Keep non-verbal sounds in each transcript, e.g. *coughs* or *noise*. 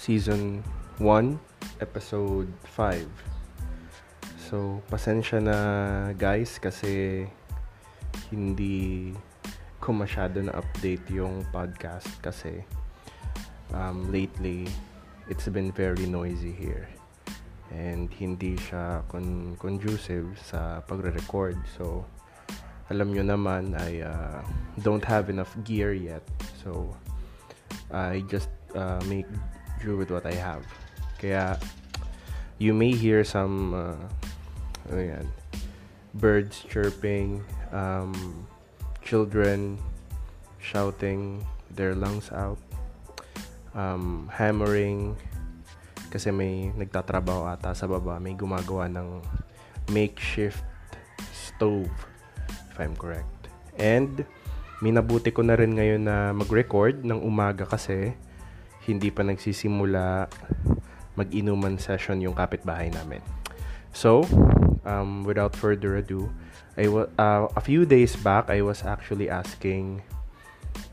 Season 1, Episode 5. So, pasensya na guys kasi hindi ko masyado na update yung podcast kasi um, lately it's been very noisy here. And hindi siya con- conducive sa pagre-record. So alam nyo naman I uh, don't have enough gear yet. So I just uh, make do with what I have. Kaya, you may hear some, uh, ano yan, birds chirping, um, children shouting their lungs out, um, hammering, kasi may nagtatrabaho ata sa baba, may gumagawa ng makeshift stove, if I'm correct. And, minabuti ko na rin ngayon na mag-record ng umaga kasi hindi pa nagsisimula mag-inuman session yung kapitbahay namin. So, um, without further ado, I w- uh, a few days back, I was actually asking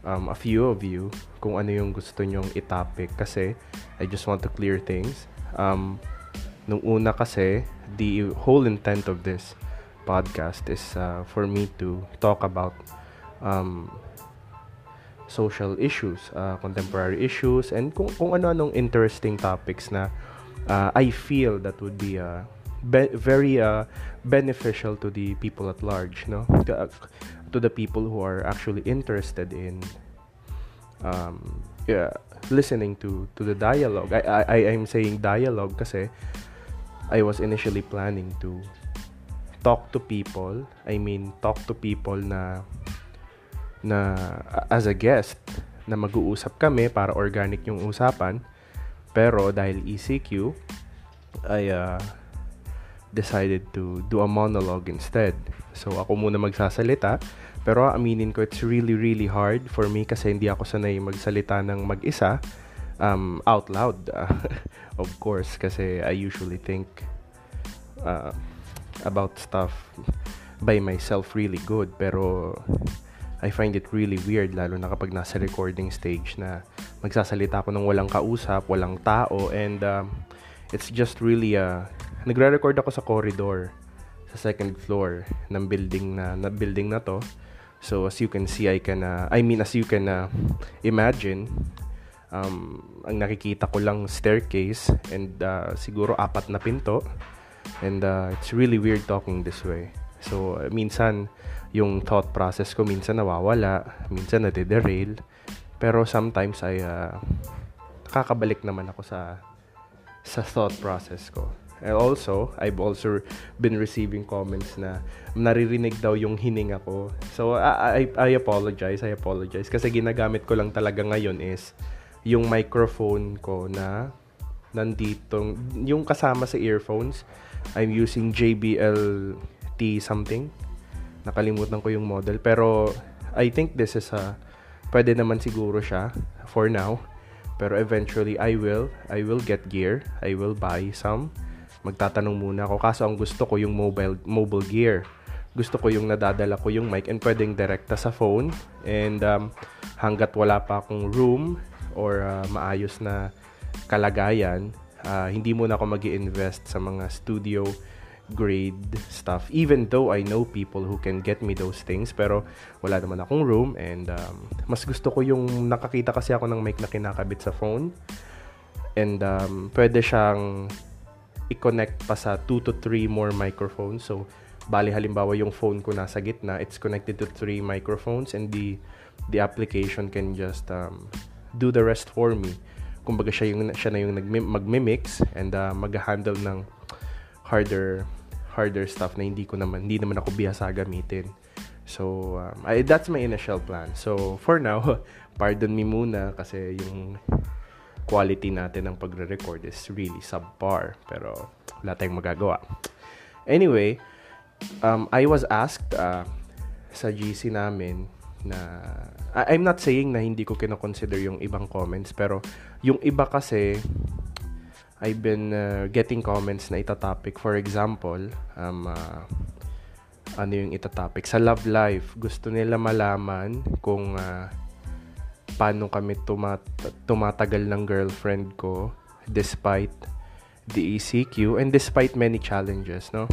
um, a few of you kung ano yung gusto nyong itopic kasi I just want to clear things. Um, nung una kasi, the whole intent of this podcast is uh, for me to talk about um, social issues, uh, contemporary issues, and kung, kung ano-anong interesting topics na uh, I feel that would be uh, be- very uh, beneficial to the people at large, no? To, uh, to the people who are actually interested in um, yeah, listening to to the dialogue. I, I I'm saying dialogue kasi I was initially planning to talk to people. I mean, talk to people na na as a guest na mag-uusap kami para organic yung usapan. Pero dahil ECQ, I uh, decided to do a monologue instead. So ako muna magsasalita. Pero aminin ko, it's really, really hard for me kasi hindi ako sanay magsalita ng mag-isa um, out loud. *laughs* of course, kasi I usually think uh, about stuff by myself really good. Pero I find it really weird lalo na kapag nasa recording stage na magsasalita ako ng walang kausap, walang tao and um, it's just really uh, nagre-record ako sa corridor sa second floor ng building na, na building na to. So as you can see, I can uh, I mean as you can uh, imagine um, ang nakikita ko lang staircase and uh, siguro apat na pinto and uh, it's really weird talking this way. So minsan yung thought process ko minsan nawawala, minsan nade-derail. Pero sometimes ay uh, nakakabalik naman ako sa sa thought process ko. And also, I've also been receiving comments na naririnig daw yung hininga ko. So, I, I, I apologize, I apologize. Kasi ginagamit ko lang talaga ngayon is yung microphone ko na nandito, yung kasama sa earphones. I'm using JBL T something nakalimutan ko yung model. Pero I think this is a pwede naman siguro siya for now. Pero eventually I will I will get gear. I will buy some. Magtatanong muna ako. Kaso ang gusto ko yung mobile mobile gear. Gusto ko yung nadadala ko yung mic. And pwedeng direkta sa phone. And um, hanggat wala pa akong room or uh, maayos na kalagayan uh, hindi muna ako mag invest sa mga studio grade stuff. Even though I know people who can get me those things pero wala naman akong room and um, mas gusto ko yung nakakita kasi ako ng mic na kinakabit sa phone. And um, pwede siyang i-connect pa sa 2 to 3 more microphones. So bali halimbawa yung phone ko nasa gitna it's connected to 3 microphones and the the application can just um, do the rest for me. Kumbaga siya yung siya na yung magmi-mix and uh, mag-handle ng harder harder stuff na hindi ko naman hindi naman ako bihasa gamitin. So, um, I, that's my initial plan. So, for now, *laughs* pardon me muna kasi yung quality natin ng pagre-record is really subpar. Pero, wala tayong magagawa. Anyway, um, I was asked uh, sa GC namin na I'm not saying na hindi ko kinoconsider yung ibang comments pero yung iba kasi I've been uh, getting comments na itatopic. For example, um, uh, ano yung itatopic? Sa love life, gusto nila malaman kung uh, paano kami tumat- tumatagal ng girlfriend ko despite the ECQ and despite many challenges, no?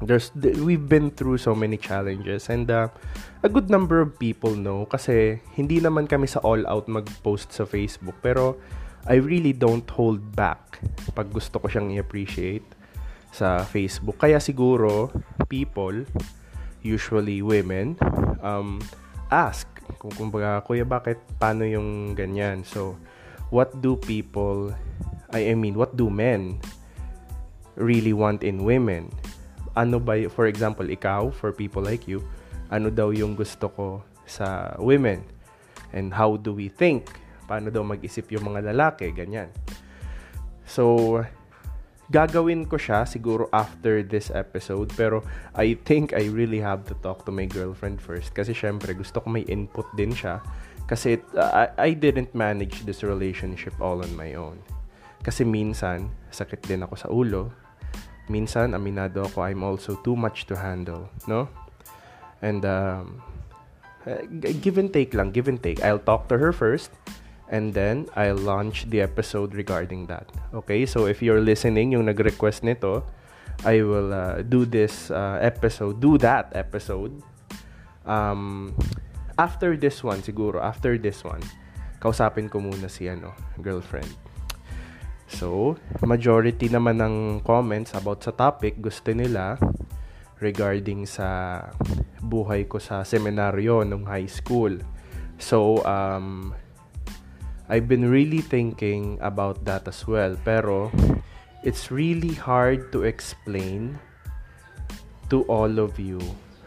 There's we've been through so many challenges and uh, a good number of people know kasi hindi naman kami sa all out mag-post sa Facebook pero I really don't hold back pag gusto ko siyang i-appreciate sa Facebook. Kaya siguro people, usually women, um, ask kung kumbaga, kuya bakit paano yung ganyan? So, what do people I, mean, what do men really want in women? Ano ba, for example, ikaw, for people like you, ano daw yung gusto ko sa women? And how do we think? Paano daw mag-isip yung mga lalaki? Ganyan. So, gagawin ko siya siguro after this episode pero I think I really have to talk to my girlfriend first kasi syempre gusto ko may input din siya kasi uh, I, didn't manage this relationship all on my own. Kasi minsan, sakit din ako sa ulo. Minsan, aminado ako, I'm also too much to handle, no? And, um, uh, give and take lang, give and take. I'll talk to her first, and then I'll launch the episode regarding that. Okay, so if you're listening, yung nag-request nito, I will uh, do this uh, episode, do that episode. Um, after this one, siguro, after this one, kausapin ko muna si ano, girlfriend. So, majority naman ng comments about sa topic gusto nila regarding sa buhay ko sa seminaryo nung high school. So, um, I've been really thinking about that as well. Pero, it's really hard to explain to all of you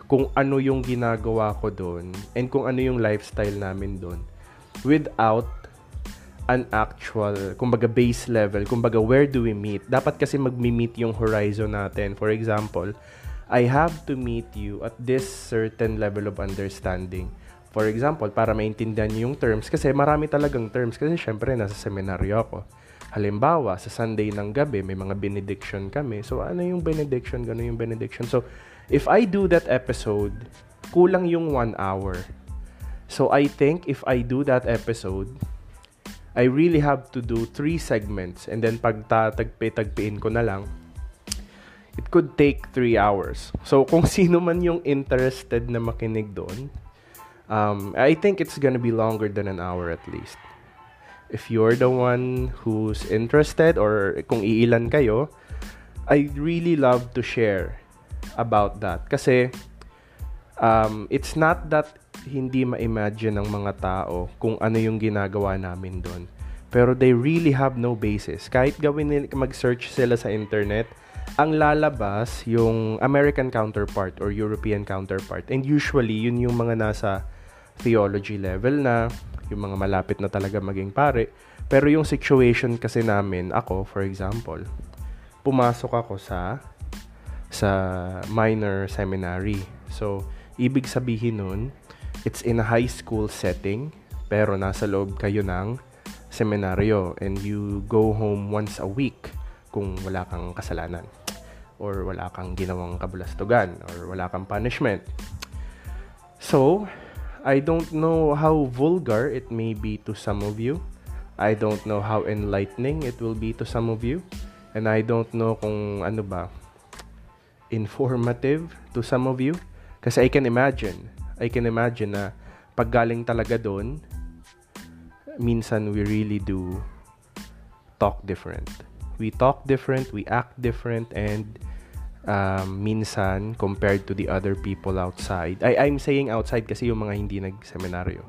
kung ano yung ginagawa ko doon and kung ano yung lifestyle namin doon without an actual, kumbaga base level, kumbaga where do we meet? Dapat kasi magmi-meet yung horizon natin. For example, I have to meet you at this certain level of understanding. For example, para maintindihan niyo yung terms, kasi marami talagang terms, kasi syempre nasa seminaryo ako. Halimbawa, sa Sunday ng gabi, may mga benediction kami. So, ano yung benediction? Gano yung benediction? So, if I do that episode, kulang yung one hour. So, I think if I do that episode, I really have to do three segments and then pag tatagpi-tagpiin ko na lang, it could take three hours. So, kung *laughs* sino man yung interested na makinig doon, um, I think it's gonna be longer than an hour at least. If you're the one who's interested or kung iilan kayo, I really love to share about that. Kasi, um, it's not that hindi ma-imagine ng mga tao kung ano yung ginagawa namin doon. Pero they really have no basis. Kahit gawin nila, mag-search sila sa internet, ang lalabas yung American counterpart or European counterpart. And usually, yun yung mga nasa theology level na, yung mga malapit na talaga maging pare. Pero yung situation kasi namin, ako, for example, pumasok ako sa sa minor seminary. So, ibig sabihin nun, it's in a high school setting, pero nasa loob kayo ng seminaryo and you go home once a week kung wala kang kasalanan or wala kang ginawang kabulastugan or wala kang punishment. So, I don't know how vulgar it may be to some of you. I don't know how enlightening it will be to some of you. And I don't know kung ano ba, informative to some of you. Kasi I can imagine I can imagine na pag galing talaga doon, minsan we really do talk different. We talk different, we act different, and um, minsan compared to the other people outside. I I'm saying outside kasi yung mga hindi nag-seminaryo.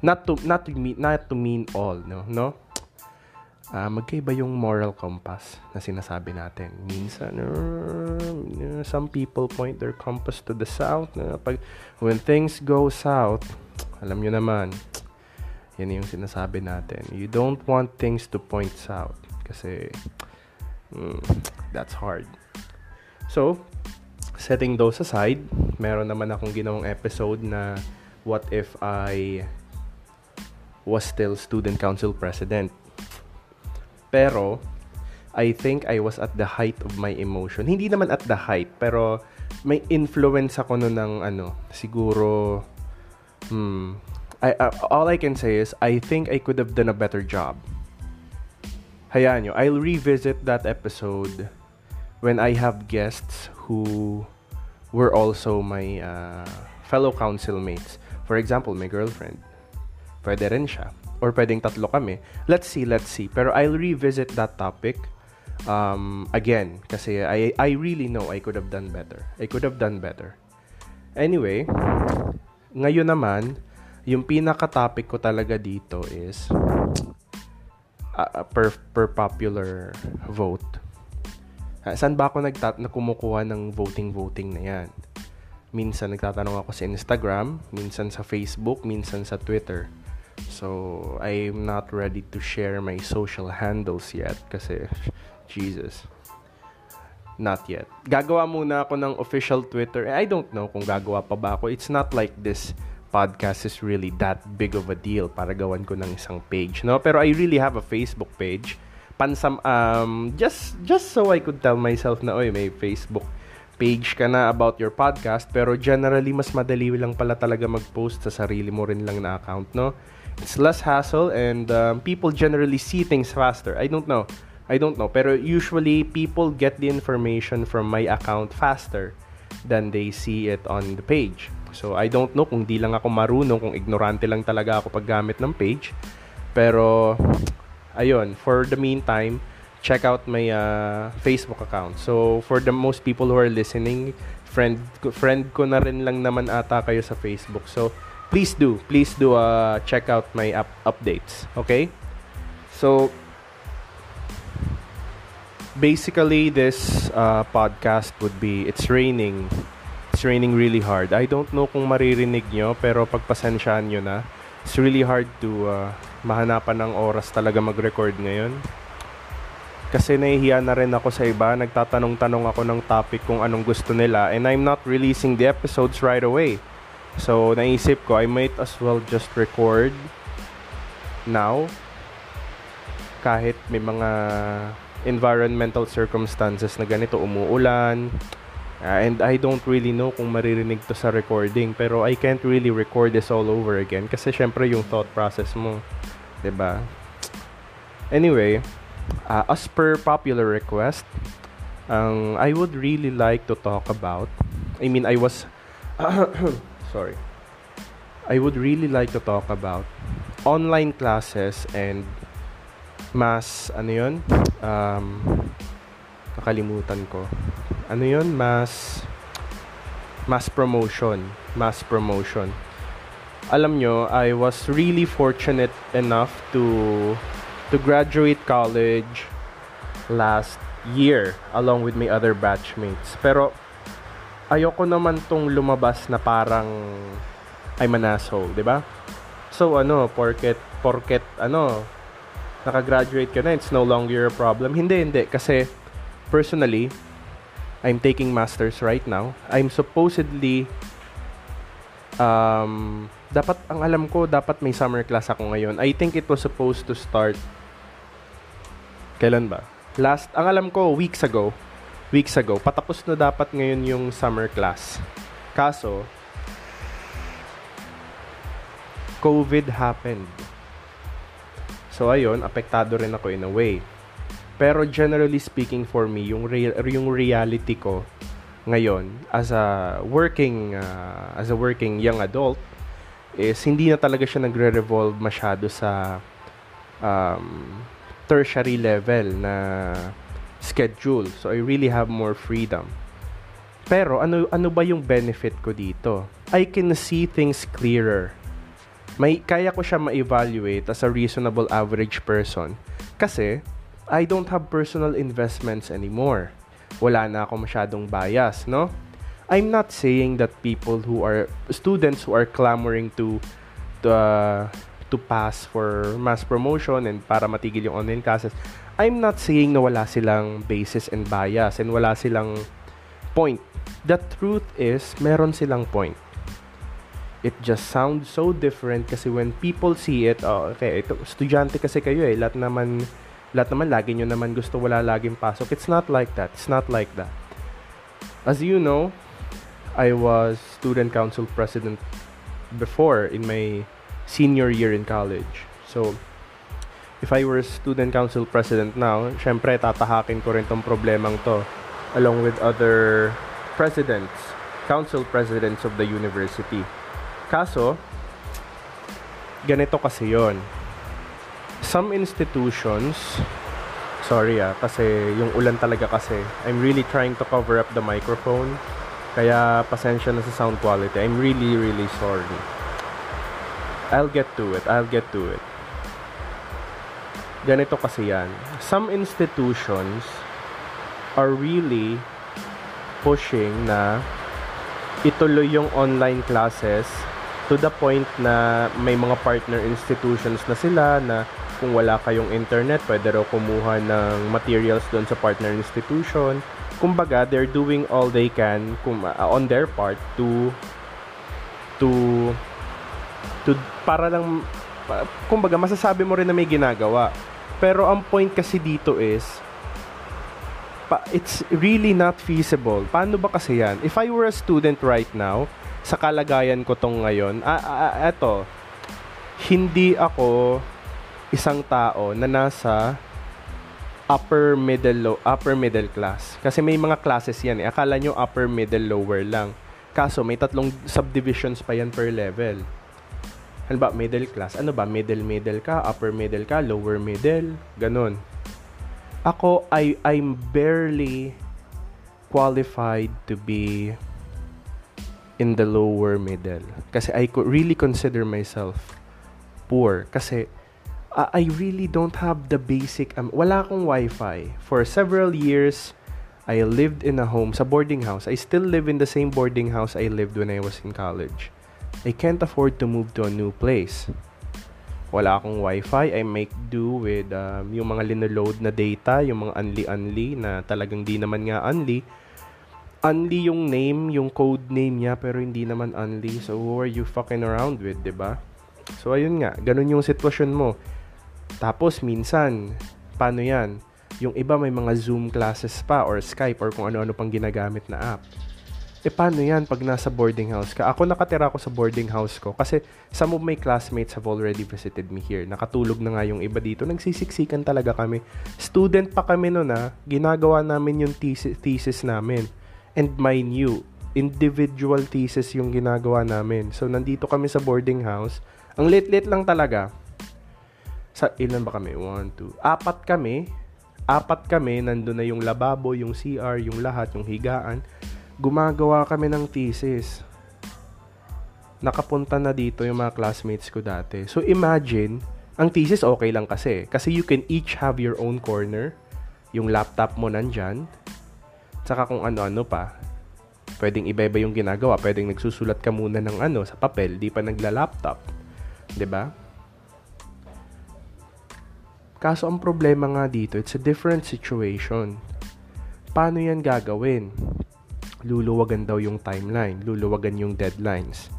Not to not to mean not to mean all, no, no uh, magkaiba yung moral compass na sinasabi natin. Minsan, uh, some people point their compass to the south. Uh, pag, when things go south, alam nyo naman, yan yung sinasabi natin. You don't want things to point south kasi mm, that's hard. So, setting those aside, meron naman akong ginawang episode na what if I was still student council president pero, I think I was at the height of my emotion. Hindi naman at the height, pero may influence ako no ng ano, siguro, hmm, I, uh, all I can say is, I think I could have done a better job. Hayaan nyo, I'll revisit that episode when I have guests who were also my uh, fellow council mates. For example, my girlfriend. Pwede rin siya. Or pwedeng tatlo kami. Let's see, let's see. Pero I'll revisit that topic um, again. Kasi I, I really know I could have done better. I could have done better. Anyway, ngayon naman, yung pinaka-topic ko talaga dito is uh, per, per popular vote. Saan ba ako nagtat na kumukuha ng voting-voting na yan? Minsan nagtatanong ako sa Instagram, minsan sa Facebook, minsan sa Twitter. So, I'm not ready to share my social handles yet kasi, Jesus not yet. Gagawa muna ako ng official Twitter. I don't know kung gagawa pa ba ako. It's not like this podcast is really that big of a deal para gawan ko ng isang page, no? Pero I really have a Facebook page. Pansam um just just so I could tell myself na oy may Facebook page ka na about your podcast pero generally mas madali lang pala talaga mag-post sa sarili mo rin lang na account, no? It's less hassle and um, people generally see things faster. I don't know. I don't know. Pero usually, people get the information from my account faster than they see it on the page. So, I don't know kung di lang ako marunong, kung ignorante lang talaga ako paggamit ng page. Pero, ayun, for the meantime, check out my uh, Facebook account. So, for the most people who are listening, friend, friend ko na rin lang naman ata kayo sa Facebook. So, please do, please do uh, check out my up- updates. Okay? So, basically this uh, podcast would be it's raining it's raining really hard I don't know kung maririnig nyo pero pagpasensyaan nyo na it's really hard to uh, mahanapan ng oras talaga mag-record ngayon. Kasi nahihiya na rin ako sa iba. Nagtatanong-tanong ako ng topic kung anong gusto nila. And I'm not releasing the episodes right away. So naisip ko I might as well just record now. Kahit may mga environmental circumstances na ganito, umuulan, uh, and I don't really know kung maririnig to sa recording, pero I can't really record this all over again kasi syempre yung thought process mo, 'di ba? Anyway, uh, as per popular request, um, I would really like to talk about, I mean, I was, *coughs* sorry, I would really like to talk about online classes and mas ano yun? Um, nakalimutan ko ano yun mas mass promotion mass promotion alam nyo I was really fortunate enough to to graduate college last year along with my other batchmates pero ayoko naman tong lumabas na parang I'm an asshole, 'di ba? So ano, porket porket ano, nakagraduate ka na, it's no longer a problem. Hindi, hindi. Kasi, personally, I'm taking masters right now. I'm supposedly, um, dapat, ang alam ko, dapat may summer class ako ngayon. I think it was supposed to start, kailan ba? Last, ang alam ko, weeks ago, weeks ago, patapos na dapat ngayon yung summer class. Kaso, COVID happened. So ayun, apektado rin ako in a way. Pero generally speaking for me, yung real, yung reality ko ngayon as a working uh, as a working young adult is hindi na talaga siya nagre-revolve masyado sa um, tertiary level na schedule. So I really have more freedom. Pero ano ano ba yung benefit ko dito? I can see things clearer may kaya ko siya ma-evaluate as a reasonable average person kasi I don't have personal investments anymore. Wala na ako masyadong bias, no? I'm not saying that people who are students who are clamoring to to, uh, to pass for mass promotion and para matigil yung online classes, I'm not saying na wala silang basis and bias and wala silang point. The truth is, meron silang point it just sounds so different kasi when people see it, oh, okay, ito, estudyante kasi kayo eh, lahat naman, lahat naman, lagi nyo naman gusto wala laging pasok. It's not like that. It's not like that. As you know, I was student council president before in my senior year in college. So, if I were student council president now, syempre tatahakin ko rin tong problemang to along with other presidents, council presidents of the university. Kaso, ganito kasi yon. Some institutions, sorry ah, kasi yung ulan talaga kasi, I'm really trying to cover up the microphone. Kaya pasensya na sa sound quality. I'm really, really sorry. I'll get to it. I'll get to it. Ganito kasi yan. Some institutions are really pushing na ituloy yung online classes to the point na may mga partner institutions na sila na kung wala kayong internet, pwede raw kumuha ng materials doon sa partner institution. Kumbaga, they're doing all they can kum, uh, on their part to to to para lang kumbaga masasabi mo rin na may ginagawa. Pero ang point kasi dito is pa, it's really not feasible. Paano ba kasi yan? If I were a student right now, sa kalagayan ko tong ngayon, ah, ah, hindi ako isang tao na nasa upper middle low, upper middle class. Kasi may mga classes yan eh. Akala nyo upper middle lower lang. Kaso may tatlong subdivisions pa yan per level. Ano ba, middle class? Ano ba, middle middle ka, upper middle ka, lower middle, ganun. Ako, I, I'm barely qualified to be in the lower middle. Kasi I really consider myself poor. Kasi uh, I really don't have the basic, um, wala akong wifi. For several years, I lived in a home, sa boarding house. I still live in the same boarding house I lived when I was in college. I can't afford to move to a new place. Wala akong wifi. I make do with um, yung mga linaload na data, yung mga unli-unli na talagang di naman nga unli. Unli yung name, yung code name niya, pero hindi naman unli. So, who are you fucking around with, ba? Diba? So, ayun nga. Ganun yung sitwasyon mo. Tapos, minsan, paano yan? Yung iba may mga Zoom classes pa or Skype or kung ano-ano pang ginagamit na app. Eh paano yan pag nasa boarding house ka? Ako nakatira ako sa boarding house ko kasi some of my classmates have already visited me here. Nakatulog na nga yung iba dito. Nagsisiksikan talaga kami. Student pa kami noon na ginagawa namin yung thesis, thesis namin. And mind you, individual thesis yung ginagawa namin. So nandito kami sa boarding house. Ang lit-lit lang talaga. Sa ilan ba kami? One, two. Apat kami. Apat kami. Nandun na yung lababo, yung CR, yung lahat, yung higaan gumagawa kami ng thesis. Nakapunta na dito yung mga classmates ko dati. So imagine, ang thesis okay lang kasi. Kasi you can each have your own corner. Yung laptop mo nandyan. Tsaka kung ano-ano pa. Pwedeng iba-iba yung ginagawa. Pwedeng nagsusulat ka muna ng ano sa papel. Di pa nagla-laptop. ba? Diba? Kaso ang problema nga dito, it's a different situation. Paano yan gagawin? luluwagan daw yung timeline, luluwagan yung deadlines,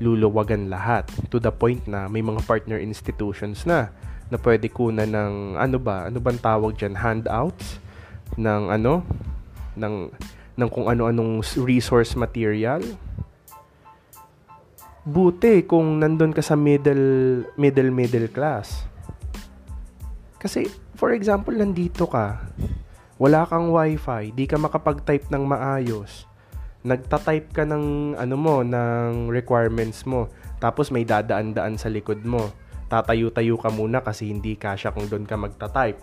luluwagan lahat to the point na may mga partner institutions na na pwede kunan ng ano ba, ano bang tawag diyan, handouts ng ano ng ng kung ano-anong resource material. Buti kung nandun ka sa middle middle middle class. Kasi for example, nandito ka, wala kang wifi, di ka makapag-type ng maayos. Nagta-type ka ng ano mo, ng requirements mo. Tapos may dadaan-daan sa likod mo. Tatayo-tayo ka muna kasi hindi kasya kung doon ka magta-type.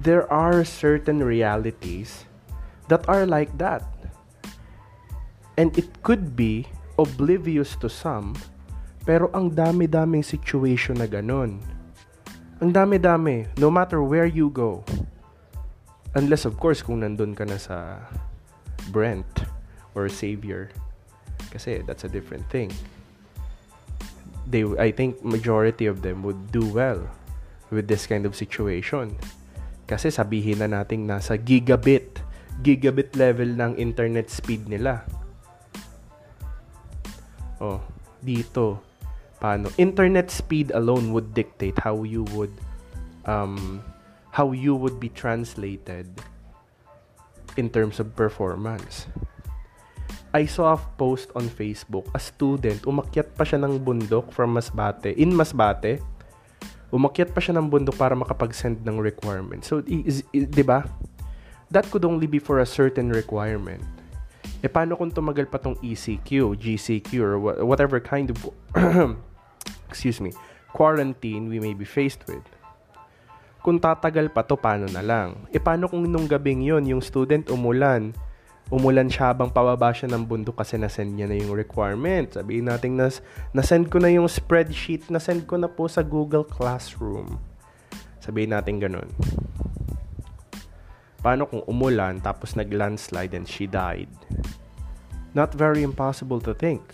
There are certain realities that are like that. And it could be oblivious to some, pero ang dami-daming situation na ganun. Ang dami-dami, no matter where you go. Unless of course kung nandun ka na sa Brent or Savior. Kasi that's a different thing. They I think majority of them would do well with this kind of situation. Kasi sabihin na nating nasa gigabit gigabit level ng internet speed nila. Oh, dito paano internet speed alone would dictate how you would um how you would be translated in terms of performance. I saw a post on Facebook, a student, umakyat pa siya ng bundok from Masbate, in Masbate, umakyat pa siya ng bundok para makapag-send ng requirement. So, is, is, di ba? That could only be for a certain requirement. E paano kung tumagal pa tong ECQ, GCQ, or whatever kind of, *clears throat* excuse me, quarantine we may be faced with? Kung tatagal pa to, paano na lang? E paano kung nung gabing yon yung student umulan, umulan siya habang pababa siya ng bundok kasi nasend niya na yung requirement. Sabihin natin na nasend ko na yung spreadsheet, nasend ko na po sa Google Classroom. Sabihin natin ganun. Paano kung umulan tapos nag-landslide and she died? Not very impossible to think.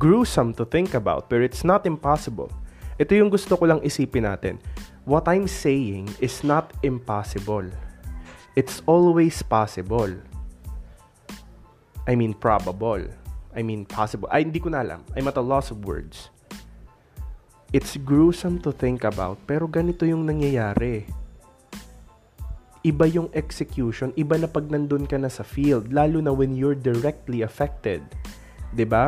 Gruesome to think about, but it's not impossible. Ito yung gusto ko lang isipin natin. What I'm saying is not impossible. It's always possible I mean probable. I mean possible. Ay, hindi ko na alam. I'm at a loss of words. It's gruesome to think about, pero ganito yung nangyayari. Iba yung execution, iba na pag nandun ka na sa field, lalo na when you're directly affected. ba? Diba?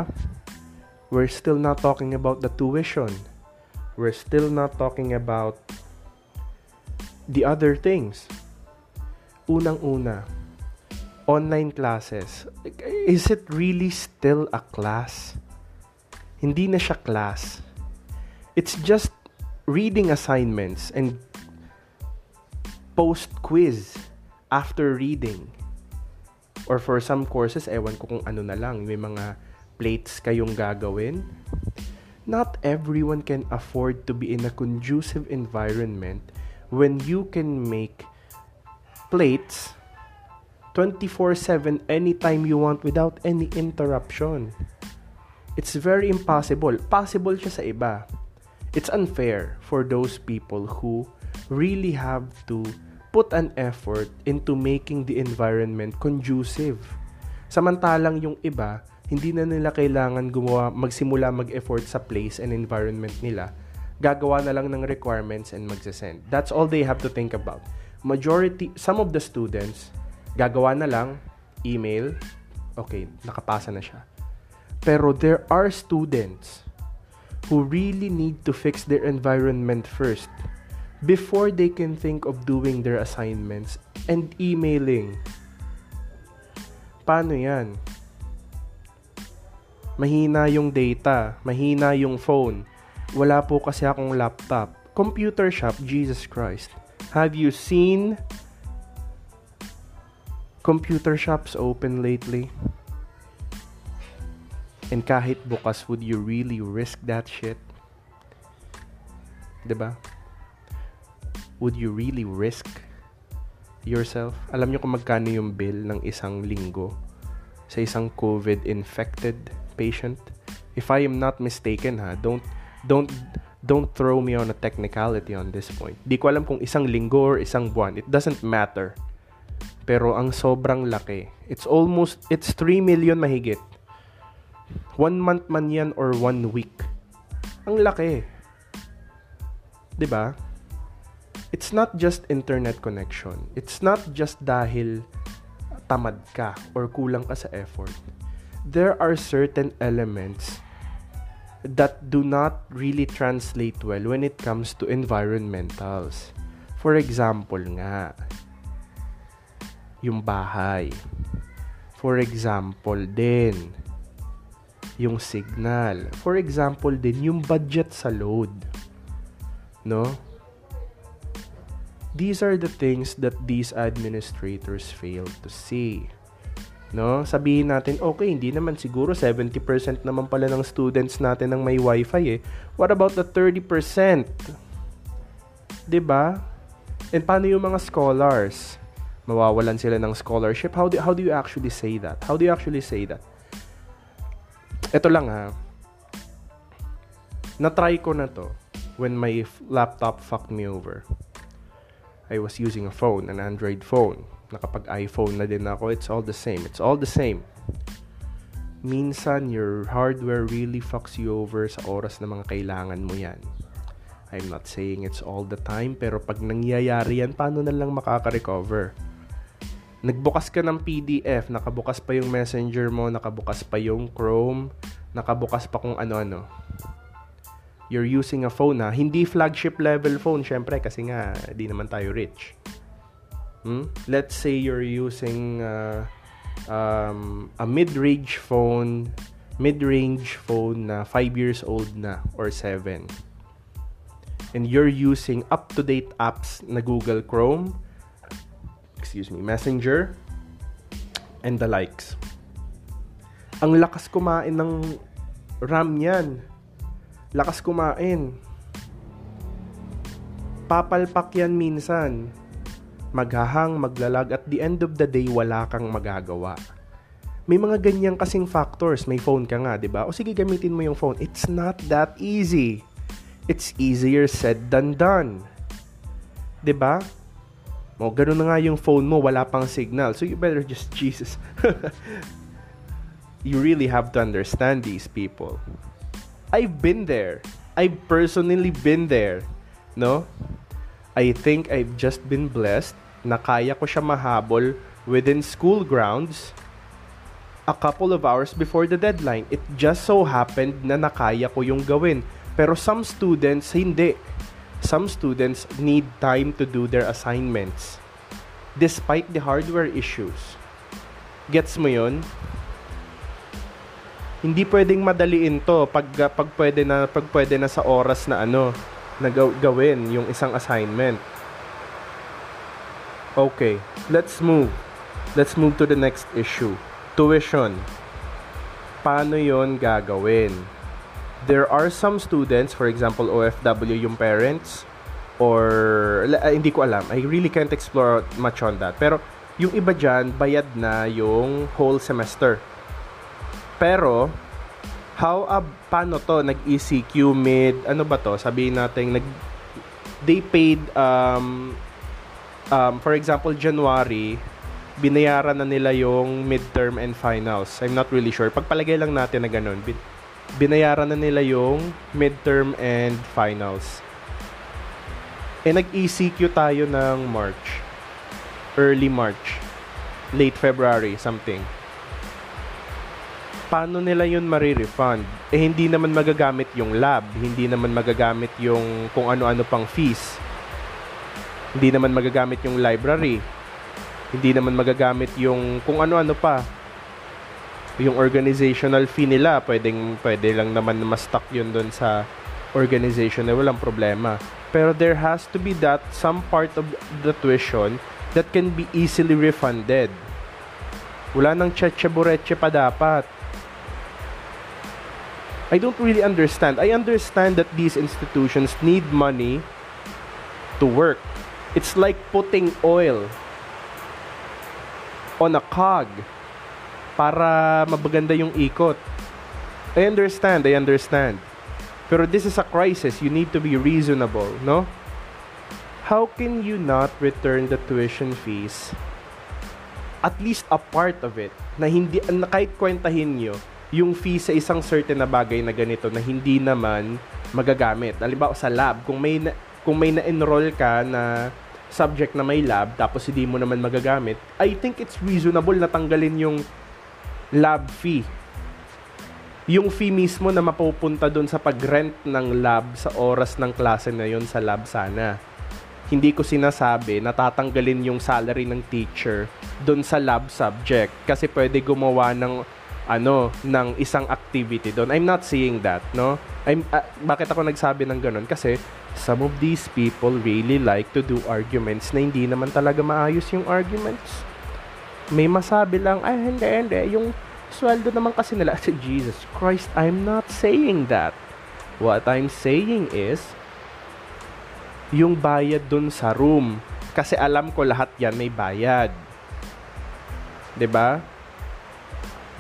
We're still not talking about the tuition. We're still not talking about the other things. Unang-una, online classes, is it really still a class? Hindi na siya class. It's just reading assignments and post quiz after reading. Or for some courses, ewan ko kung ano na lang, may mga plates kayong gagawin. Not everyone can afford to be in a conducive environment when you can make plates 24-7 anytime you want without any interruption. It's very impossible. Possible siya sa iba. It's unfair for those people who really have to put an effort into making the environment conducive. Samantalang yung iba, hindi na nila kailangan gumawa, magsimula mag-effort sa place and environment nila. Gagawa na lang ng requirements and magsasend. That's all they have to think about. Majority, some of the students, Gagawa na lang, email, okay, nakapasa na siya. Pero there are students who really need to fix their environment first before they can think of doing their assignments and emailing. Paano yan? Mahina yung data, mahina yung phone. Wala po kasi akong laptop. Computer shop, Jesus Christ. Have you seen computer shops open lately? And kahit bukas, would you really risk that shit? ba? Would you really risk yourself? Alam nyo kung magkano yung bill ng isang linggo sa isang COVID-infected patient? If I am not mistaken ha, don't don't don't throw me on a technicality on this point. Di ko alam kung isang linggo or isang buwan. It doesn't matter pero ang sobrang laki. It's almost, it's 3 million mahigit. One month man yan or one week. Ang laki. ba? It's not just internet connection. It's not just dahil tamad ka or kulang ka sa effort. There are certain elements that do not really translate well when it comes to environmentals. For example nga, yung bahay. For example din, yung signal. For example din, yung budget sa load. No? These are the things that these administrators fail to see. No? Sabihin natin, okay, hindi naman siguro 70% naman pala ng students natin ang may wifi eh. What about the 30%? 'Di ba? And paano yung mga scholars? mawawalan sila ng scholarship. How do, how do you actually say that? How do you actually say that? Ito lang ha. Na-try ko na to when my laptop fucked me over. I was using a phone, an Android phone. Nakapag iPhone na din ako, it's all the same. It's all the same. Minsan, your hardware really fucks you over sa oras na mga kailangan mo yan. I'm not saying it's all the time, pero pag nangyayari yan, paano na lang makaka-recover? nagbukas ka ng PDF, nakabukas pa yung Messenger mo, nakabukas pa yung Chrome, nakabukas pa kung ano-ano. You're using a phone ha. Hindi flagship level phone, syempre, kasi nga, di naman tayo rich. Hmm? Let's say you're using uh, um, a mid-range phone, mid-range phone na 5 years old na or 7. And you're using up-to-date apps na Google Chrome, excuse me, Messenger, and the likes. Ang lakas kumain ng RAM yan. Lakas kumain. Papalpak yan minsan maghahang, maglalag, at the end of the day, wala kang magagawa. May mga ganyan kasing factors. May phone ka nga, di ba? O sige, gamitin mo yung phone. It's not that easy. It's easier said than done. Di ba? O, ganun na nga yung phone mo, wala pang signal. So, you better just, *laughs* Jesus. you really have to understand these people. I've been there. I've personally been there. No? I think I've just been blessed na kaya ko siya mahabol within school grounds a couple of hours before the deadline. It just so happened na nakaya ko yung gawin. Pero some students, hindi. Some students need time to do their assignments despite the hardware issues. Gets mo yun? Hindi pwedeng madaliin to pag, pag pwede na pag pwede na sa oras na ano na gawin yung isang assignment. Okay, let's move. Let's move to the next issue. Tuition. Paano yon gagawin? There are some students, for example, OFW yung parents, or uh, hindi ko alam. I really can't explore much on that. Pero yung iba dyan, bayad na yung whole semester. Pero, how uh, paano to? Nag ECQ mid ano ba to? Sabihin natin nag they paid um, um for example January binayaran na nila yung midterm and finals. I'm not really sure. Pagpalagay lang natin na ganun binayaran na nila yung midterm and finals. Eh nag ECQ tayo ng March. Early March. Late February something paano nila yun marirefund? Eh, hindi naman magagamit yung lab, hindi naman magagamit yung kung ano-ano pang fees. Hindi naman magagamit yung library. Hindi naman magagamit yung kung ano-ano pa. Yung organizational fee nila, pwedeng, pwede lang naman ma-stock yun doon sa organization na walang problema. Pero there has to be that some part of the tuition that can be easily refunded. Wala nang cheche pa dapat I don't really understand. I understand that these institutions need money to work. It's like putting oil on a cog para mabaganda yung ikot. I understand, I understand. Pero this is a crisis. You need to be reasonable, no? How can you not return the tuition fees? At least a part of it na hindi na kahit kwentahin nyo yung fee sa isang certain na bagay na ganito na hindi naman magagamit. Halimbawa sa lab, kung may na, kung may na-enroll ka na subject na may lab tapos hindi mo naman magagamit, I think it's reasonable na tanggalin yung lab fee. Yung fee mismo na mapupunta doon sa pag-rent ng lab sa oras ng klase na yon sa lab sana. Hindi ko sinasabi na tatanggalin yung salary ng teacher doon sa lab subject kasi pwede gumawa ng ano ng isang activity doon. I'm not saying that, no? I'm uh, bakit ako nagsabi ng ganun kasi some of these people really like to do arguments na hindi naman talaga maayos yung arguments. May masabi lang, ay hindi, hindi, yung sweldo naman kasi nila. *laughs* Jesus Christ, I'm not saying that. What I'm saying is, yung bayad dun sa room. Kasi alam ko lahat yan may bayad. ba?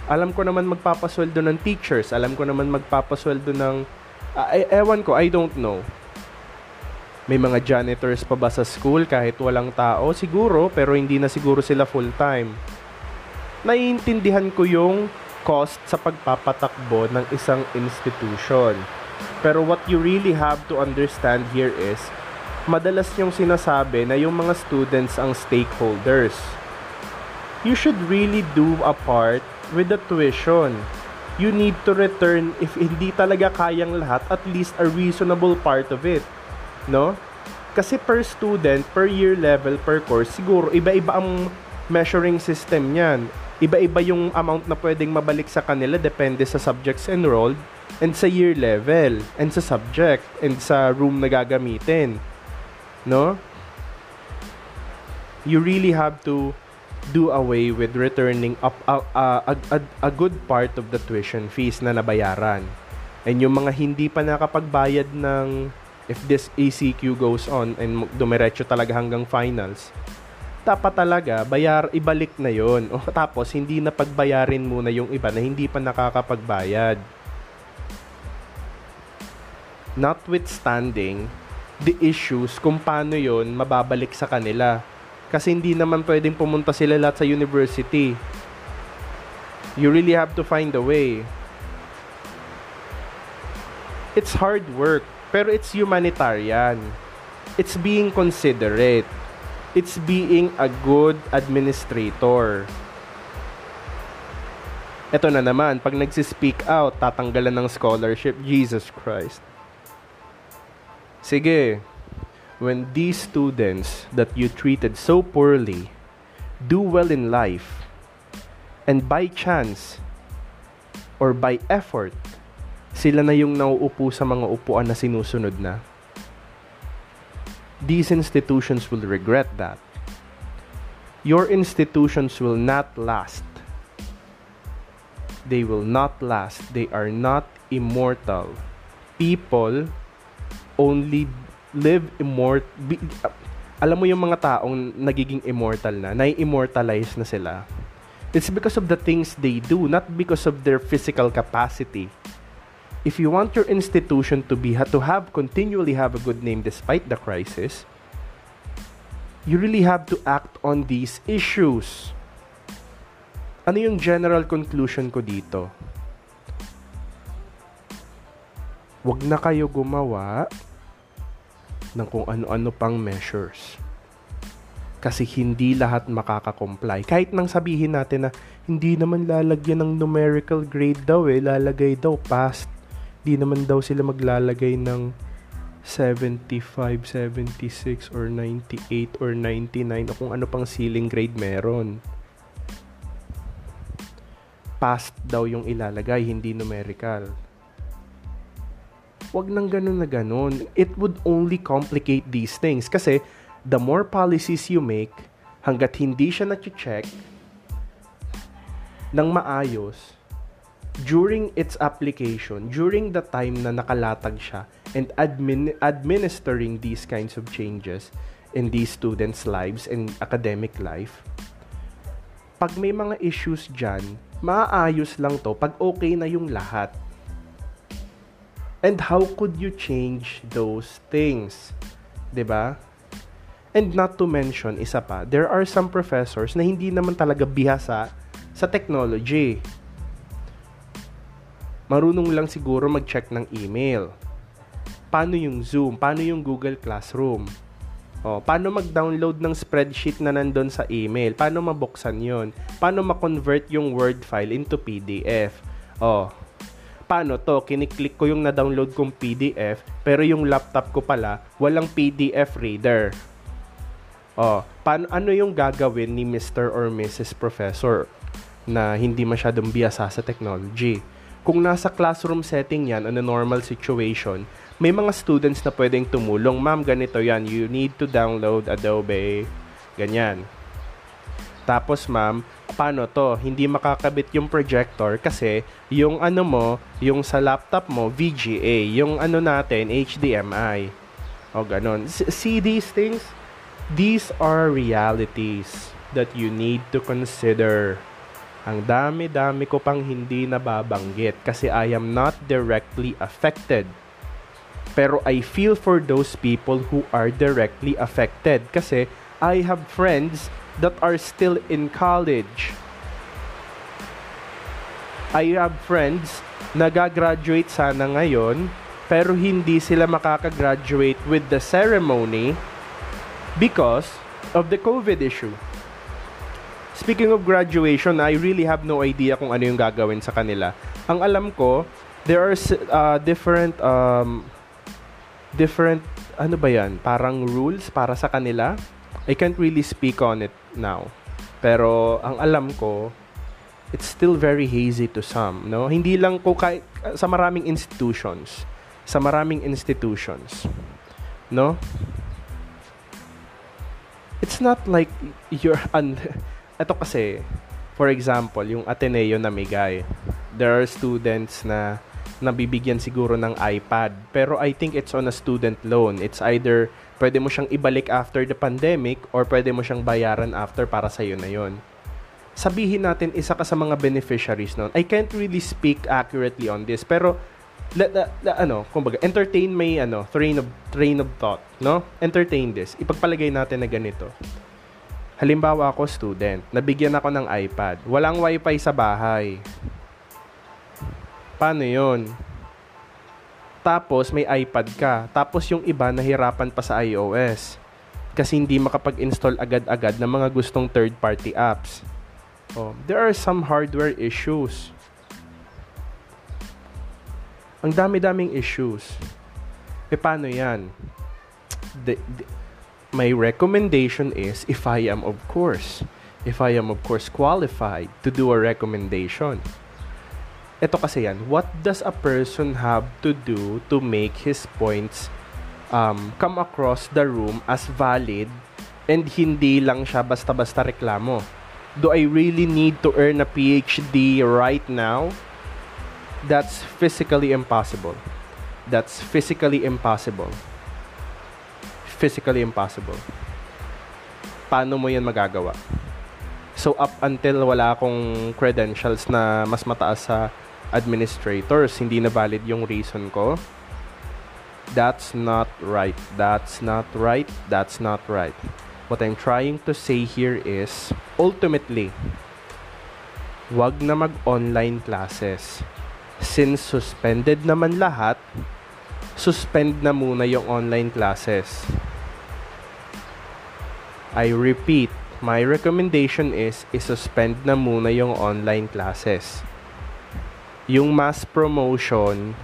Alam ko naman magpapasweldo ng teachers, alam ko naman magpapasweldo ng uh, ewan ko, I don't know. May mga janitors pa ba sa school kahit walang tao? Siguro, pero hindi na siguro sila full-time. Naiintindihan ko yung cost sa pagpapatakbo ng isang institution. Pero what you really have to understand here is, madalas yung sinasabi na yung mga students ang stakeholders you should really do a part with the tuition. You need to return if hindi talaga kayang lahat, at least a reasonable part of it. No? Kasi per student, per year level, per course, siguro iba-iba ang measuring system niyan. Iba-iba yung amount na pwedeng mabalik sa kanila depende sa subjects enrolled and sa year level and sa subject and sa room na gagamitin. No? You really have to do away with returning up a, a, a, a good part of the tuition fees na nabayaran. And yung mga hindi pa nakapagbayad ng if this ACQ goes on and dumiretso talaga hanggang finals, dapat talaga bayar ibalik na yon *laughs* o tapos hindi na pagbayarin muna yung iba na hindi pa nakakapagbayad. Notwithstanding the issues kung paano yon mababalik sa kanila kasi hindi naman pwedeng pumunta sila lahat sa university. You really have to find a way. It's hard work, pero it's humanitarian. It's being considerate. It's being a good administrator. Ito na naman, pag nagsispeak out, tatanggalan ng scholarship, Jesus Christ. Sige, when these students that you treated so poorly do well in life, and by chance or by effort, sila na yung nauupo sa mga upuan na sinusunod na. These institutions will regret that. Your institutions will not last. They will not last. They are not immortal. People only live immort be, uh, alam mo yung mga taong nagiging immortal na, nai-immortalize na sila. It's because of the things they do, not because of their physical capacity. If you want your institution to be to have continually have a good name despite the crisis, you really have to act on these issues. Ano yung general conclusion ko dito? Huwag na kayo gumawa ng kung ano-ano pang measures. Kasi hindi lahat makaka-comply. Kahit nang sabihin natin na hindi naman lalagyan ng numerical grade daw eh, lalagay daw past. Hindi naman daw sila maglalagay ng 75, 76, or 98, or 99, o kung ano pang ceiling grade meron. Past daw yung ilalagay, hindi numerical wag nang ganun na ganun. It would only complicate these things. Kasi, the more policies you make, hanggat hindi siya na-check ng maayos, during its application, during the time na nakalatag siya, and admin, administering these kinds of changes in these students' lives and academic life, pag may mga issues dyan, maaayos lang to pag okay na yung lahat. And how could you change those things? 'Di ba? And not to mention, isa pa, there are some professors na hindi naman talaga bihasa sa technology. Marunong lang siguro mag-check ng email. Paano yung Zoom? Paano yung Google Classroom? O, paano mag-download ng spreadsheet na nandun sa email? Paano mabuksan yon? Paano ma-convert yung Word file into PDF? O, paano to? Kiniklik ko yung na-download kong PDF, pero yung laptop ko pala, walang PDF reader. Oh, paano, ano yung gagawin ni Mr. or Mrs. Professor na hindi masyadong biyasa sa technology? Kung nasa classroom setting yan, on a normal situation, may mga students na pwedeng tumulong. Ma'am, ganito yan. You need to download Adobe. Ganyan. Tapos, ma'am, paano to? Hindi makakabit yung projector kasi yung ano mo, yung sa laptop mo, VGA. Yung ano natin, HDMI. O ganun. See these things? These are realities that you need to consider. Ang dami-dami ko pang hindi nababanggit kasi I am not directly affected. Pero I feel for those people who are directly affected kasi I have friends that are still in college. I have friends na gagraduate sana ngayon pero hindi sila makakagraduate with the ceremony because of the COVID issue. Speaking of graduation, I really have no idea kung ano yung gagawin sa kanila. Ang alam ko, there are uh, different um, different ano ba yan? Parang rules para sa kanila. I can't really speak on it now. Pero ang alam ko, it's still very hazy to some, no? Hindi lang ko kahit sa maraming institutions, sa maraming institutions, no? It's not like you're *laughs* un ito kasi, for example, yung Ateneo na Migay, there are students na nabibigyan siguro ng iPad. Pero I think it's on a student loan. It's either pwede mo siyang ibalik after the pandemic or pwede mo siyang bayaran after para sa'yo na yon. Sabihin natin, isa ka sa mga beneficiaries noon. I can't really speak accurately on this, pero let, let, let, ano, kumbaga, entertain may ano, train of train of thought, no? Entertain this. Ipagpalagay natin na ganito Halimbawa ako student, nabigyan ako ng iPad. Walang wifi sa bahay. Paano yon? Tapos may iPad ka. Tapos yung iba nahirapan pa sa iOS. Kasi hindi makapag-install agad-agad ng mga gustong third-party apps. Oh, there are some hardware issues. Ang dami-daming issues. E paano yan? The, the, my recommendation is if I am of course if I am of course qualified to do a recommendation ito kasi yan. What does a person have to do to make his points um, come across the room as valid and hindi lang siya basta-basta reklamo? Do I really need to earn a PhD right now? That's physically impossible. That's physically impossible. Physically impossible. Paano mo yan magagawa? So up until wala akong credentials na mas mataas sa administrators, hindi na valid yung reason ko. That's not right. That's not right. That's not right. What I'm trying to say here is, ultimately, wag na mag-online classes. Since suspended naman lahat, suspend na muna yung online classes. I repeat, my recommendation is i-suspend na muna yung online classes. Yung mass promotion,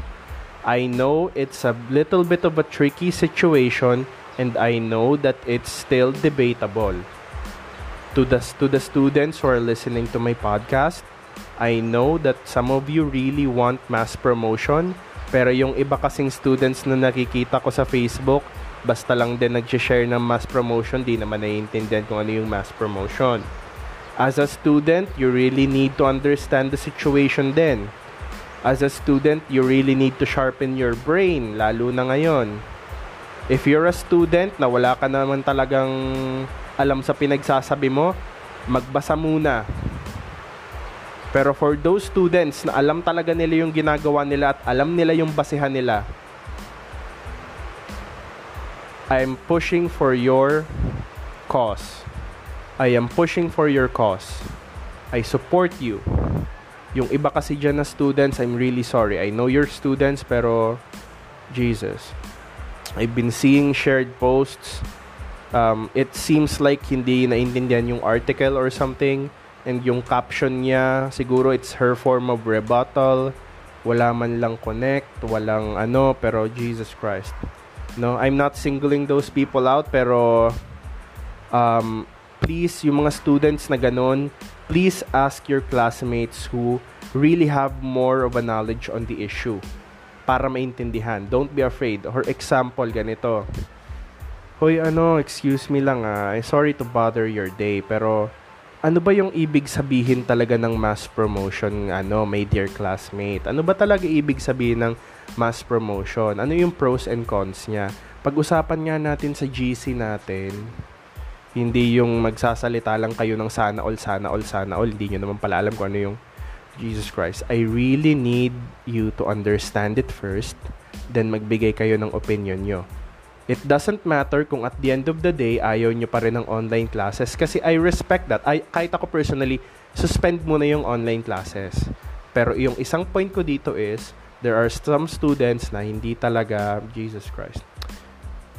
I know it's a little bit of a tricky situation and I know that it's still debatable. To the, to the students who are listening to my podcast, I know that some of you really want mass promotion pero yung iba kasing students na nakikita ko sa Facebook, basta lang din nag-share ng mass promotion, di naman naiintindihan kung ano yung mass promotion. As a student, you really need to understand the situation din. As a student, you really need to sharpen your brain, lalo na ngayon. If you're a student na wala ka naman talagang alam sa pinagsasabi mo, magbasa muna pero for those students na alam talaga nila yung ginagawa nila at alam nila yung basehan nila, I'm pushing for your cause. I am pushing for your cause. I support you. Yung iba kasi dyan na students, I'm really sorry. I know you're students, pero Jesus. I've been seeing shared posts. Um, it seems like hindi naintindihan yung article or something and yung caption niya, siguro it's her form of rebuttal. Wala man lang connect, walang ano, pero Jesus Christ. No, I'm not singling those people out, pero um, please, yung mga students na ganun, please ask your classmates who really have more of a knowledge on the issue para maintindihan. Don't be afraid. Or example, ganito. Hoy, ano, excuse me lang ah. Sorry to bother your day, pero ano ba yung ibig sabihin talaga ng mass promotion, ano, my dear classmate? Ano ba talaga ibig sabihin ng mass promotion? Ano yung pros and cons niya? Pag-usapan nga natin sa GC natin, hindi yung magsasalita lang kayo ng sana all, sana all, sana all. Hindi nyo naman pala alam kung ano yung Jesus Christ. I really need you to understand it first, then magbigay kayo ng opinion nyo. It doesn't matter kung at the end of the day, ayaw nyo pa rin ng online classes. Kasi I respect that. I, kahit ako personally, suspend muna yung online classes. Pero yung isang point ko dito is, there are some students na hindi talaga, Jesus Christ,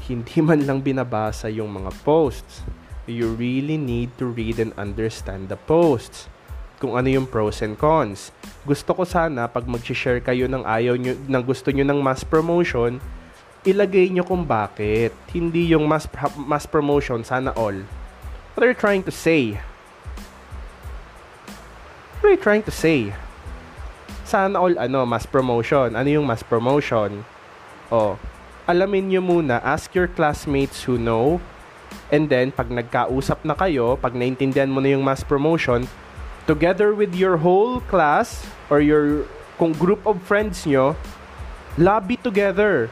hindi man lang binabasa yung mga posts. You really need to read and understand the posts. Kung ano yung pros and cons. Gusto ko sana pag mag-share kayo ng ayaw nyo, ng gusto nyo ng mass promotion, ilagay nyo kung bakit. Hindi yung mass, mass promotion, sana all. What are you trying to say? What are you trying to say? Sana all ano, mass promotion. Ano yung mass promotion? Oh, alamin nyo muna, ask your classmates who know And then, pag nagkausap na kayo, pag naintindihan mo na yung mass promotion, together with your whole class or your kung group of friends nyo, lobby together.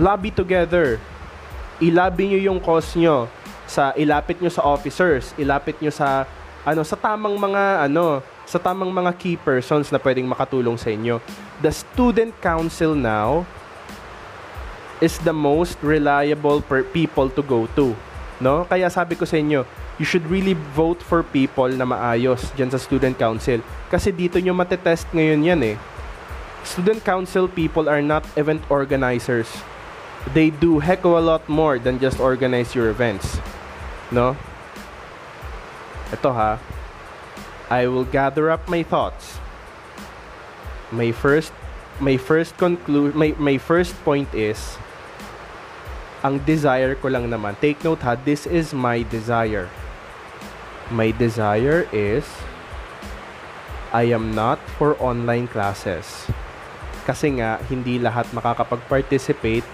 Lobby together. Ilabi nyo yung cause nyo sa ilapit nyo sa officers, ilapit nyo sa ano sa tamang mga ano, sa tamang mga key persons na pwedeng makatulong sa inyo. The student council now is the most reliable per people to go to. No? Kaya sabi ko sa inyo, you should really vote for people na maayos dyan sa student council. Kasi dito nyo matetest ngayon yan eh. Student council people are not event organizers. They do heck of a lot more than just organize your events. No? Ito ha. I will gather up my thoughts. My first my first conclude my my first point is ang desire ko lang naman. Take note ha, this is my desire. My desire is I am not for online classes. Kasi nga, hindi lahat makakapag-participate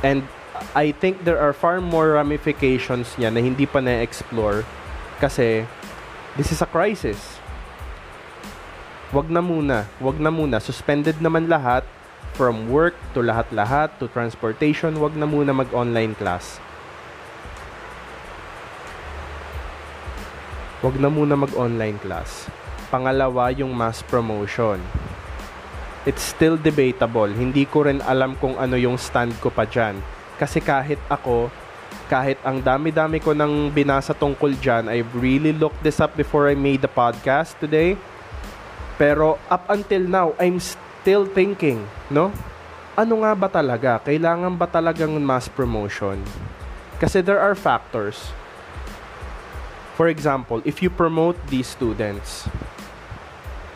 and I think there are far more ramifications niya na hindi pa na-explore kasi this is a crisis. Wag na muna, wag na muna. Suspended naman lahat from work to lahat-lahat to transportation, wag na muna mag-online class. Wag na muna mag-online class. Pangalawa, yung mass promotion. It's still debatable. Hindi ko rin alam kung ano yung stand ko pa dyan. Kasi kahit ako, kahit ang dami-dami ko nang binasa tungkol dyan, I've really looked this up before I made the podcast today. Pero up until now, I'm still still thinking, no? Ano nga ba talaga? Kailangan ba talagang mass promotion? Kasi there are factors. For example, if you promote these students,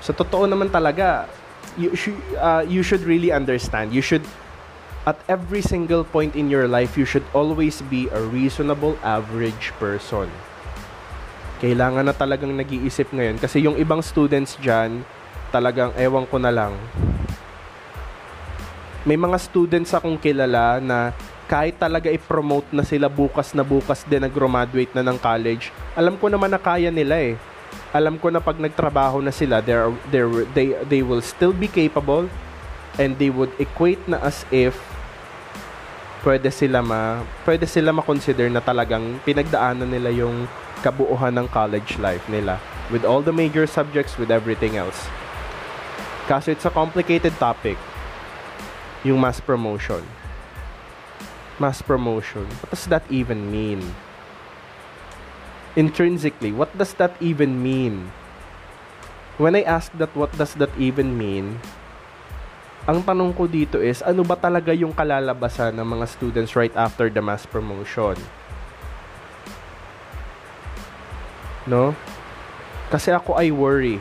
sa totoo naman talaga, you should, uh, you should really understand. You should, at every single point in your life, you should always be a reasonable average person. Kailangan na talagang nag-iisip ngayon. Kasi yung ibang students dyan, talagang ewan ko na lang. May mga students akong kilala na kahit talaga i-promote na sila bukas na bukas din nag-graduate na ng college, alam ko naman na kaya nila eh. Alam ko na pag nagtrabaho na sila, they're, they're, they, they will still be capable and they would equate na as if pwede sila ma pwede sila ma-consider na talagang pinagdaanan nila yung kabuuhan ng college life nila with all the major subjects with everything else. Kaso it's a complicated topic. Yung mass promotion. Mass promotion. What does that even mean? Intrinsically, what does that even mean? When I ask that what does that even mean, ang tanong ko dito is, ano ba talaga yung kalalabasan ng mga students right after the mass promotion? No? Kasi ako I worry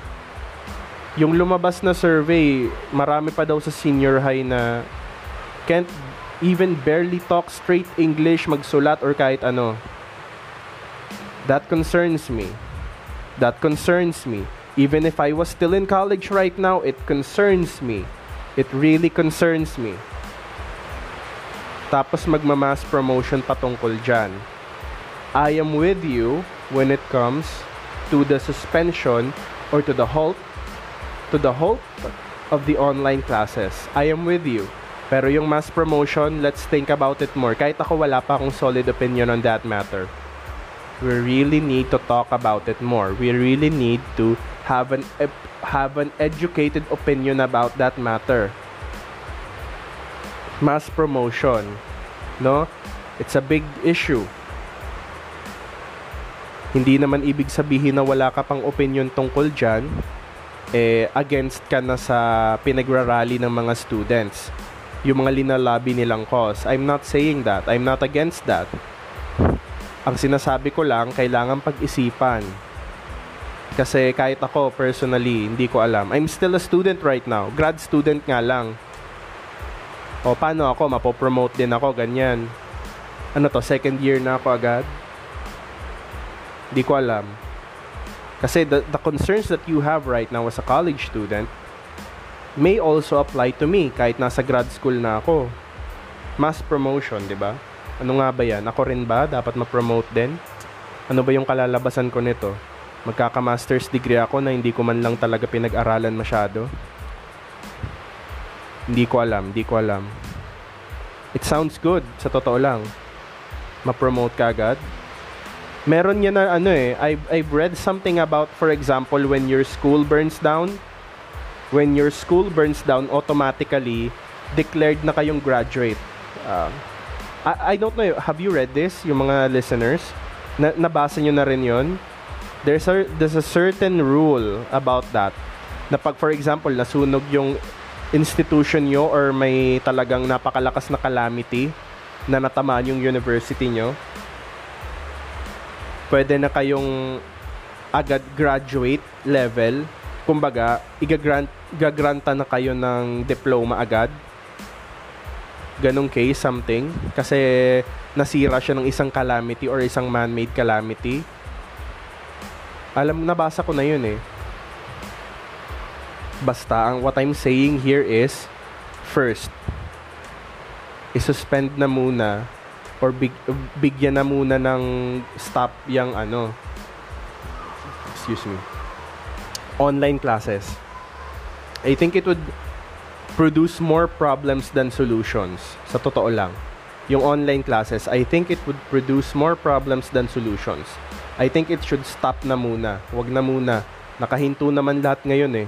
yung lumabas na survey, marami pa daw sa senior high na can't even barely talk straight English, magsulat or kahit ano. That concerns me. That concerns me. Even if I was still in college right now, it concerns me. It really concerns me. Tapos magmamass promotion patungkol dyan. I am with you when it comes to the suspension or to the halt to the hope of the online classes. I am with you. Pero yung mass promotion, let's think about it more. Kahit ako wala pa akong solid opinion on that matter. We really need to talk about it more. We really need to have an have an educated opinion about that matter. Mass promotion, no? It's a big issue. Hindi naman ibig sabihin na wala ka pang opinion tungkol dyan eh, against ka na sa pinagrarally ng mga students. Yung mga linalabi nilang cause. I'm not saying that. I'm not against that. Ang sinasabi ko lang, kailangan pag-isipan. Kasi kahit ako, personally, hindi ko alam. I'm still a student right now. Grad student nga lang. O, paano ako? Mapopromote din ako, ganyan. Ano to, second year na ako agad? Hindi ko alam. Kasi the, the concerns that you have right now as a college student may also apply to me kahit nasa grad school na ako. Mass promotion, di ba? Ano nga ba yan? Ako rin ba? Dapat ma-promote din? Ano ba yung kalalabasan ko nito? Magkaka-master's degree ako na hindi ko man lang talaga pinag-aralan masyado. Hindi ko alam, hindi ko alam. It sounds good, sa totoo lang. Ma-promote ka agad. Meron yan na ano eh, I've, I've read something about, for example, when your school burns down, when your school burns down, automatically, declared na kayong graduate. Uh, I, I don't know, have you read this, yung mga listeners? Na, nabasa nyo na rin yon there's a there's a certain rule about that na pag for example nasunog yung institution nyo or may talagang napakalakas na calamity na natamaan yung university nyo pwede na kayong agad graduate level. Kumbaga igagrant gagranta na kayo ng diploma agad. Ganong case something. Kasi nasira siya ng isang calamity or isang man-made calamity. Alam, nabasa ko na yun eh. Basta, ang what I'm saying here is, first, isuspend na muna or big, bigyan na muna ng stop yung ano, excuse me, online classes. I think it would produce more problems than solutions. Sa totoo lang. Yung online classes, I think it would produce more problems than solutions. I think it should stop na muna. Wag na muna. Nakahinto naman lahat ngayon eh.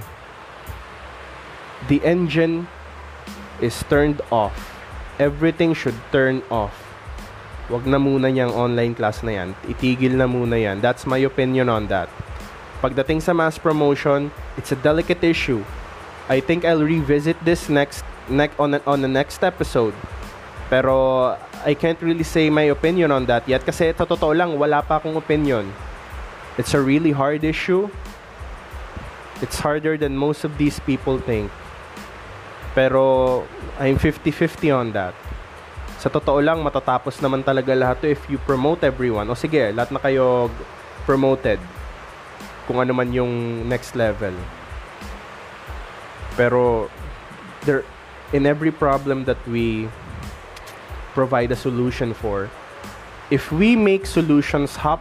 The engine is turned off. Everything should turn off. Wag na muna niyang online class na yan. Itigil na muna yan. That's my opinion on that. Pagdating sa mass promotion, it's a delicate issue. I think I'll revisit this next, next on, on the next episode. Pero I can't really say my opinion on that yet kasi sa totoo lang, wala pa akong opinion. It's a really hard issue. It's harder than most of these people think. Pero I'm 50-50 on that. Sa totoo lang, matatapos naman talaga lahat to if you promote everyone. O sige, lahat na kayo promoted. Kung ano man yung next level. Pero there in every problem that we provide a solution for. If we make solutions hap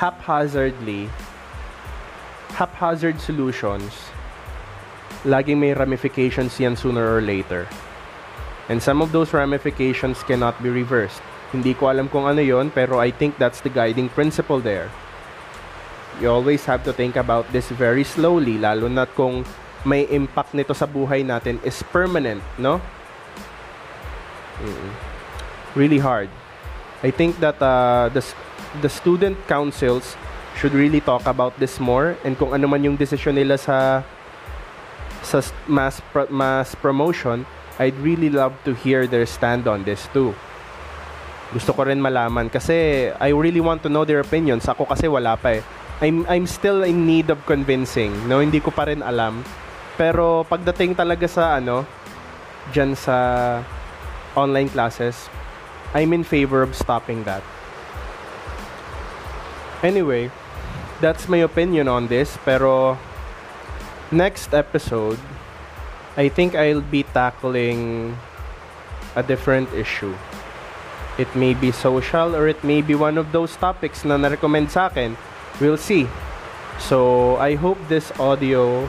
haphazardly, haphazard solutions, laging may ramifications yan sooner or later. And some of those ramifications cannot be reversed. Hindi ko alam kung ano yon, pero I think that's the guiding principle there. You always have to think about this very slowly, lalo na kung may impact nito sa buhay natin is permanent, no? Mm-mm really hard. I think that uh, the, the student councils should really talk about this more and kung ano man yung decision nila sa sa mass pro- mass promotion, I'd really love to hear their stand on this too. Gusto ko rin malaman kasi I really want to know their opinions. Ako kasi wala pa eh. I'm I'm still in need of convincing. No, hindi ko pa rin alam. Pero pagdating talaga sa ano, diyan sa online classes, I'm in favor of stopping that. Anyway, that's my opinion on this. Pero next episode, I think I'll be tackling a different issue. It may be social or it may be one of those topics na na-recommend sa akin. We'll see. So, I hope this audio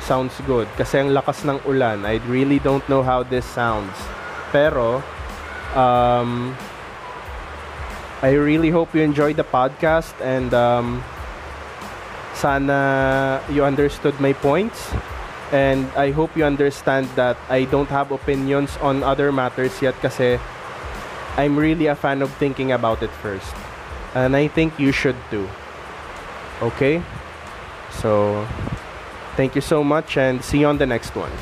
sounds good. Kasi ang lakas ng ulan. I really don't know how this sounds. Pero, um, I really hope you enjoyed the podcast and um, sana you understood my points. And I hope you understand that I don't have opinions on other matters yet kasi I'm really a fan of thinking about it first. And I think you should too. Okay? So, thank you so much and see you on the next one.